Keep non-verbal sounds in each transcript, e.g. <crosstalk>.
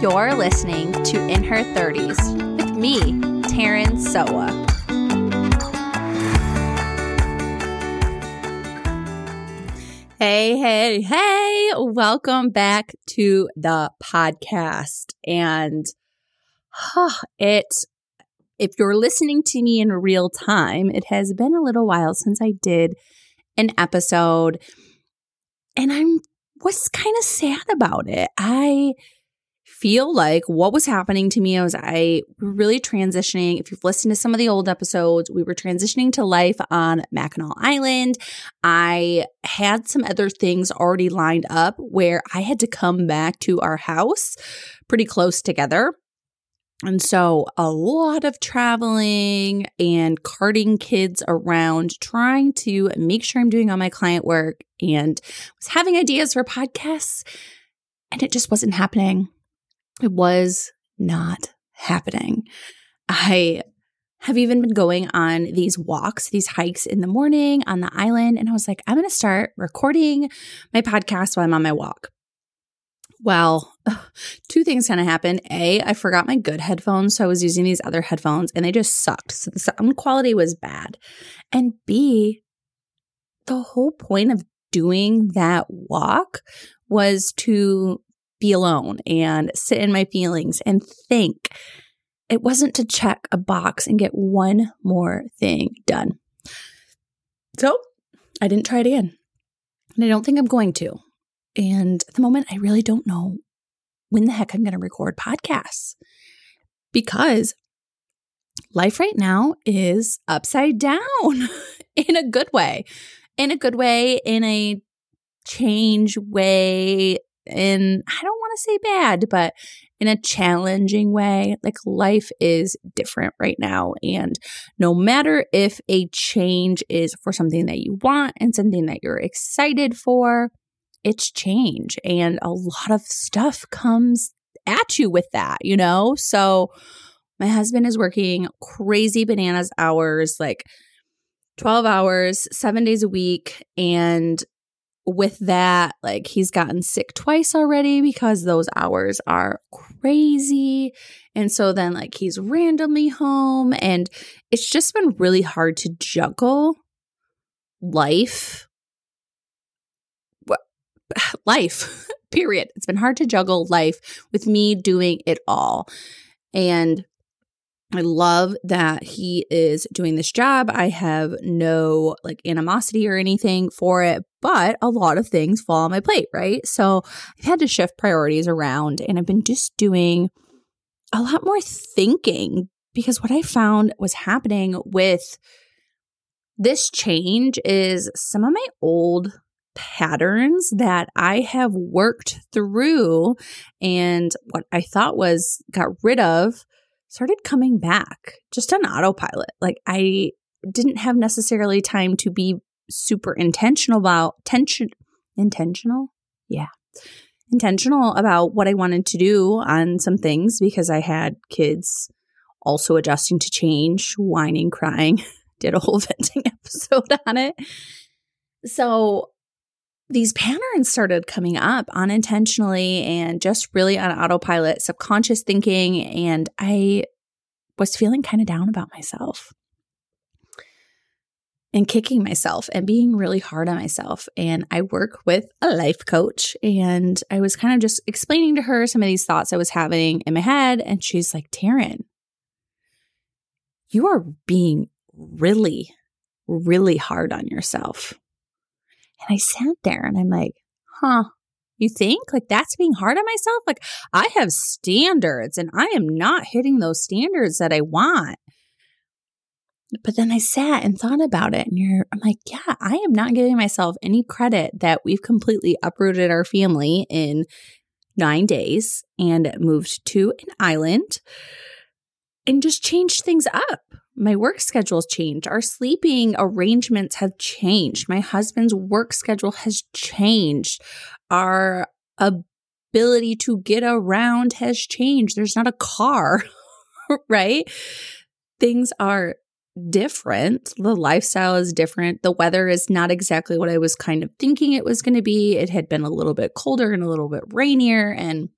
You're listening to In Her 30s with me, Taryn Sowa. Hey, hey, hey, welcome back to the podcast. And huh, it, if you're listening to me in real time, it has been a little while since I did an episode and I'm was kind of sad about it. I feel like what was happening to me was I really transitioning. If you've listened to some of the old episodes, we were transitioning to life on Mackinac Island. I had some other things already lined up where I had to come back to our house pretty close together. And so a lot of traveling and carting kids around, trying to make sure I'm doing all my client work and was having ideas for podcasts. And it just wasn't happening. It was not happening. I have even been going on these walks, these hikes in the morning on the island. And I was like, I'm going to start recording my podcast while I'm on my walk. Well, <sighs> two things kind of happened. A, I forgot my good headphones. So I was using these other headphones and they just sucked. So the sound quality was bad. And B, the whole point of doing that walk was to be alone and sit in my feelings and think. It wasn't to check a box and get one more thing done. So I didn't try it again. And I don't think I'm going to. And at the moment, I really don't know when the heck I'm going to record podcasts because life right now is upside down <laughs> in a good way, in a good way, in a change way. And I don't want to say bad, but in a challenging way. Like life is different right now. And no matter if a change is for something that you want and something that you're excited for, it's change and a lot of stuff comes at you with that, you know? So my husband is working crazy bananas hours, like 12 hours, seven days a week. And with that, like he's gotten sick twice already because those hours are crazy. And so then, like, he's randomly home. And it's just been really hard to juggle life <sighs> life, <laughs> period. It's been hard to juggle life with me doing it all. And I love that he is doing this job. I have no like animosity or anything for it, but a lot of things fall on my plate, right? So I've had to shift priorities around and I've been just doing a lot more thinking because what I found was happening with this change is some of my old patterns that I have worked through and what I thought was got rid of started coming back just on autopilot. Like I didn't have necessarily time to be super intentional about tension intentional? Yeah. Intentional about what I wanted to do on some things because I had kids also adjusting to change, whining, crying. <laughs> Did a whole <laughs> venting episode on it. So these patterns started coming up unintentionally and just really on autopilot, subconscious thinking. And I was feeling kind of down about myself and kicking myself and being really hard on myself. And I work with a life coach, and I was kind of just explaining to her some of these thoughts I was having in my head. And she's like, Taryn, you are being really, really hard on yourself. And I sat there and I'm like, huh, you think like that's being hard on myself? Like I have standards and I am not hitting those standards that I want. But then I sat and thought about it and you're I'm like, yeah, I am not giving myself any credit that we've completely uprooted our family in 9 days and moved to an island and just changed things up my work schedule's changed. Our sleeping arrangements have changed. My husband's work schedule has changed. Our ability to get around has changed. There's not a car, <laughs> right? Things are different. The lifestyle is different. The weather is not exactly what I was kind of thinking it was going to be. It had been a little bit colder and a little bit rainier and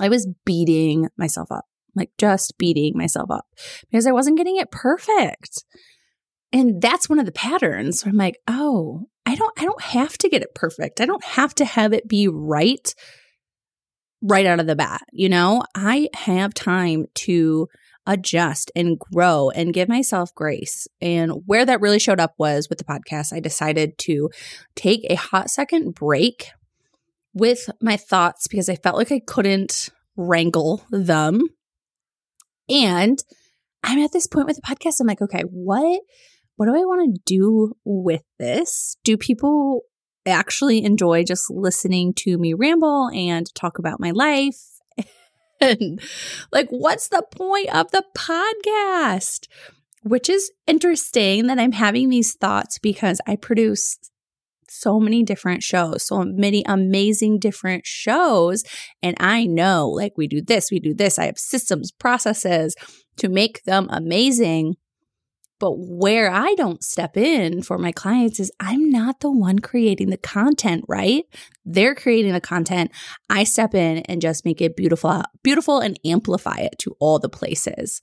I was beating myself up, like just beating myself up because I wasn't getting it perfect. And that's one of the patterns. I'm like, oh, I don't I don't have to get it perfect. I don't have to have it be right right out of the bat. You know, I have time to adjust and grow and give myself grace. And where that really showed up was with the podcast. I decided to take a hot second break with my thoughts because I felt like I couldn't wrangle them. And I'm at this point with the podcast. I'm like, okay, what what do I want to do with this? Do people actually enjoy just listening to me ramble and talk about my life? <laughs> and like, what's the point of the podcast? Which is interesting that I'm having these thoughts because I produce so many different shows, so many amazing different shows. And I know, like, we do this, we do this. I have systems, processes to make them amazing. But where I don't step in for my clients is I'm not the one creating the content, right? They're creating the content. I step in and just make it beautiful, beautiful and amplify it to all the places.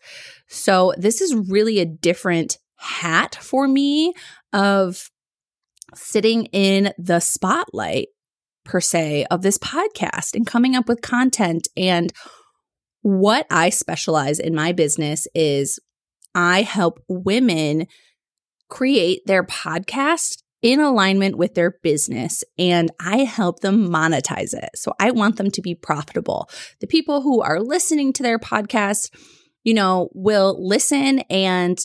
So this is really a different hat for me of sitting in the spotlight per se of this podcast and coming up with content and what I specialize in my business is I help women create their podcast in alignment with their business and I help them monetize it. So I want them to be profitable. The people who are listening to their podcast, you know, will listen and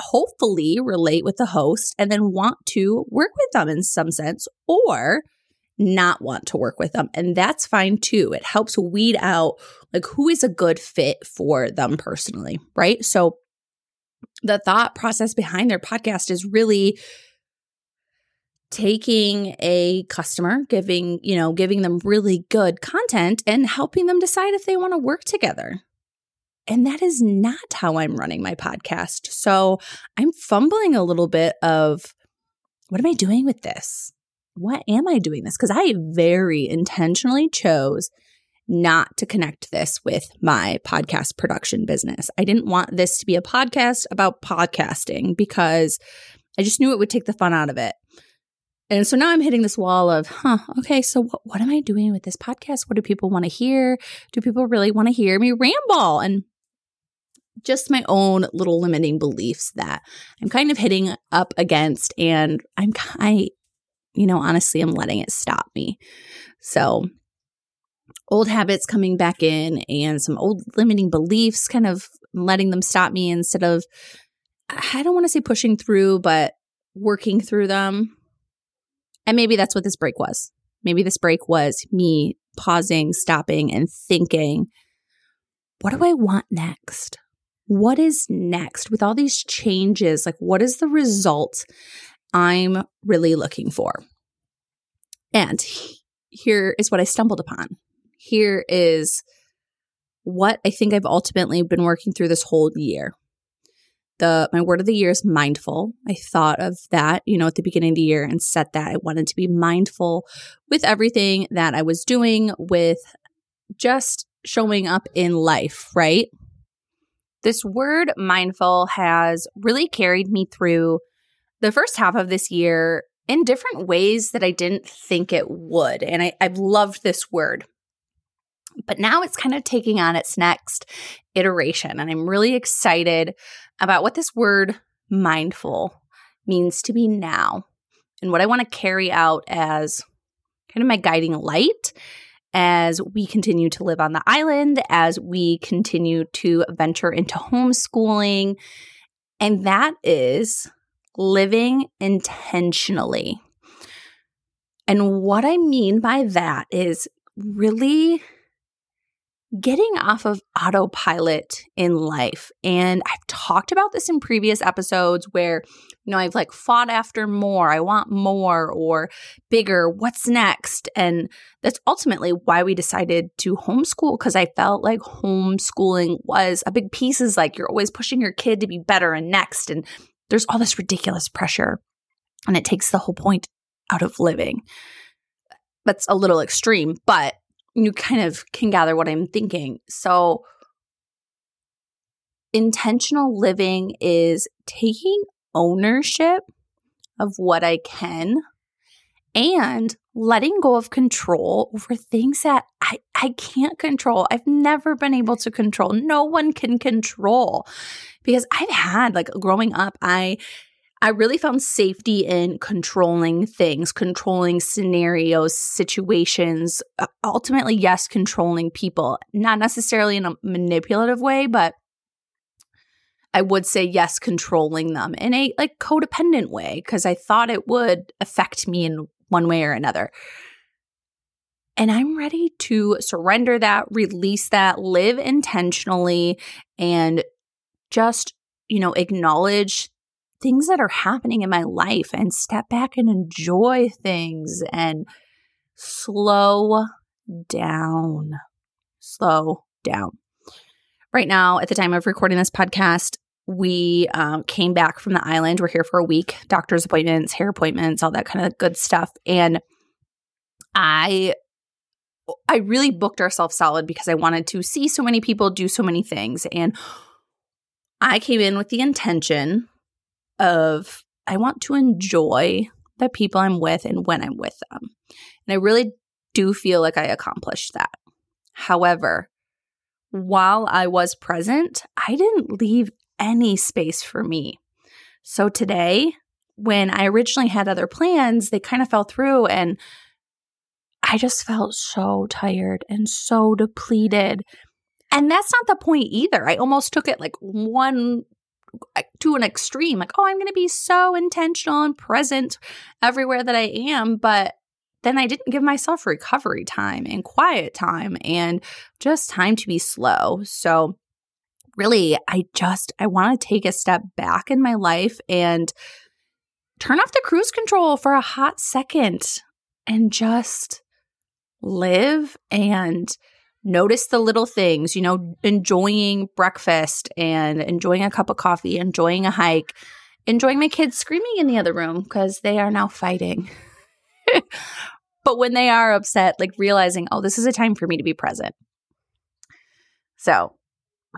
hopefully relate with the host and then want to work with them in some sense or not want to work with them. And that's fine too. It helps weed out like who is a good fit for them personally, right? So the thought process behind their podcast is really taking a customer giving you know giving them really good content and helping them decide if they want to work together and that is not how i'm running my podcast so i'm fumbling a little bit of what am i doing with this what am i doing this because i very intentionally chose not to connect this with my podcast production business. I didn't want this to be a podcast about podcasting because I just knew it would take the fun out of it. And so now I'm hitting this wall of, huh, okay, so what, what am I doing with this podcast? What do people want to hear? Do people really want to hear me ramble? And just my own little limiting beliefs that I'm kind of hitting up against. And I'm kind, you know, honestly, I'm letting it stop me. So old habits coming back in and some old limiting beliefs kind of letting them stop me instead of I don't want to say pushing through, but working through them. And maybe that's what this break was. Maybe this break was me pausing, stopping, and thinking, what do I want next? What is next with all these changes? Like, what is the result I'm really looking for? And here is what I stumbled upon here is what I think I've ultimately been working through this whole year. The my word of the year is mindful. I thought of that, you know, at the beginning of the year and set that I wanted to be mindful with everything that I was doing with just showing up in life, right? This word mindful has really carried me through the first half of this year in different ways that I didn't think it would. And I, I've loved this word. But now it's kind of taking on its next iteration. And I'm really excited about what this word mindful means to me now and what I want to carry out as kind of my guiding light as we continue to live on the island, as we continue to venture into homeschooling. And that is living intentionally. And what I mean by that is really getting off of autopilot in life. And I've talked about this in previous episodes where, you know, I've like fought after more, I want more or bigger, what's next? And that's ultimately why we decided to homeschool because I felt like homeschooling was a big piece is like you're always pushing your kid to be better and next. And there's all this ridiculous pressure and it takes the whole point out of living. That's a little extreme, but you kind of can gather what I'm thinking. So, intentional living is taking ownership of what I can and letting go of control over things that I, I can't control. I've never been able to control. No one can control because I've had like growing up, I I really found safety in controlling things, controlling scenarios, situations, uh, ultimately, yes, controlling people, not necessarily in a manipulative way, but I would say yes, controlling them in a like codependent way because I thought it would affect me in one way or another. And I'm ready to surrender that, release that, live intentionally, and just, you know, acknowledge things that are happening in my life and step back and enjoy things and slow down. Slow down. Right now, at the time of recording this podcast, we um, came back from the island. We're here for a week, doctor's appointments, hair appointments, all that kind of good stuff. And I I really booked ourselves solid because I wanted to see so many people do so many things. And I came in with the intention of I want to enjoy the people I'm with and when I'm with them. And I really do feel like I accomplished that. However, while I was present, I didn't leave any space for me. So today, when I originally had other plans, they kind of fell through and I just felt so tired and so depleted. And that's not the point either. I almost took it like one to an extreme like oh i'm going to be so intentional and present everywhere that i am but then i didn't give myself recovery time and quiet time and just time to be slow. So really i just i want to take a step back in my life and turn off the cruise control for a hot second and just live and notice the little things, you know, enjoying breakfast and enjoying a cup of coffee, enjoying a hike, enjoying my kids screaming in the other room because they are now fighting. <laughs> but when they are upset, like realizing, oh, this is a time for me to be present. So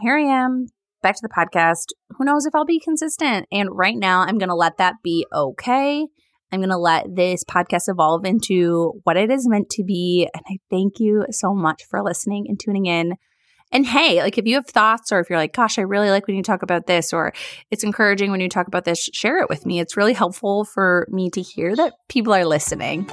here I am, back to the podcast. Who knows if I'll be consistent? And right now, I'm going to let that be okay. I'm going to let this podcast evolve into what it is meant to be. And I thank you so much for listening and tuning in. And hey, like if you have thoughts or if you're like, gosh, I really like when you talk about this, or it's encouraging when you talk about this, share it with me. It's really helpful for me to hear that people are listening.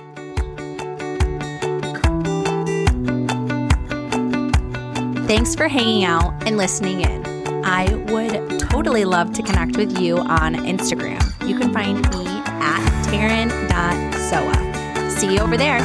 Thanks for hanging out and listening in. I would totally love to connect with you on Instagram. You can find me taryn.sowa. See you over there.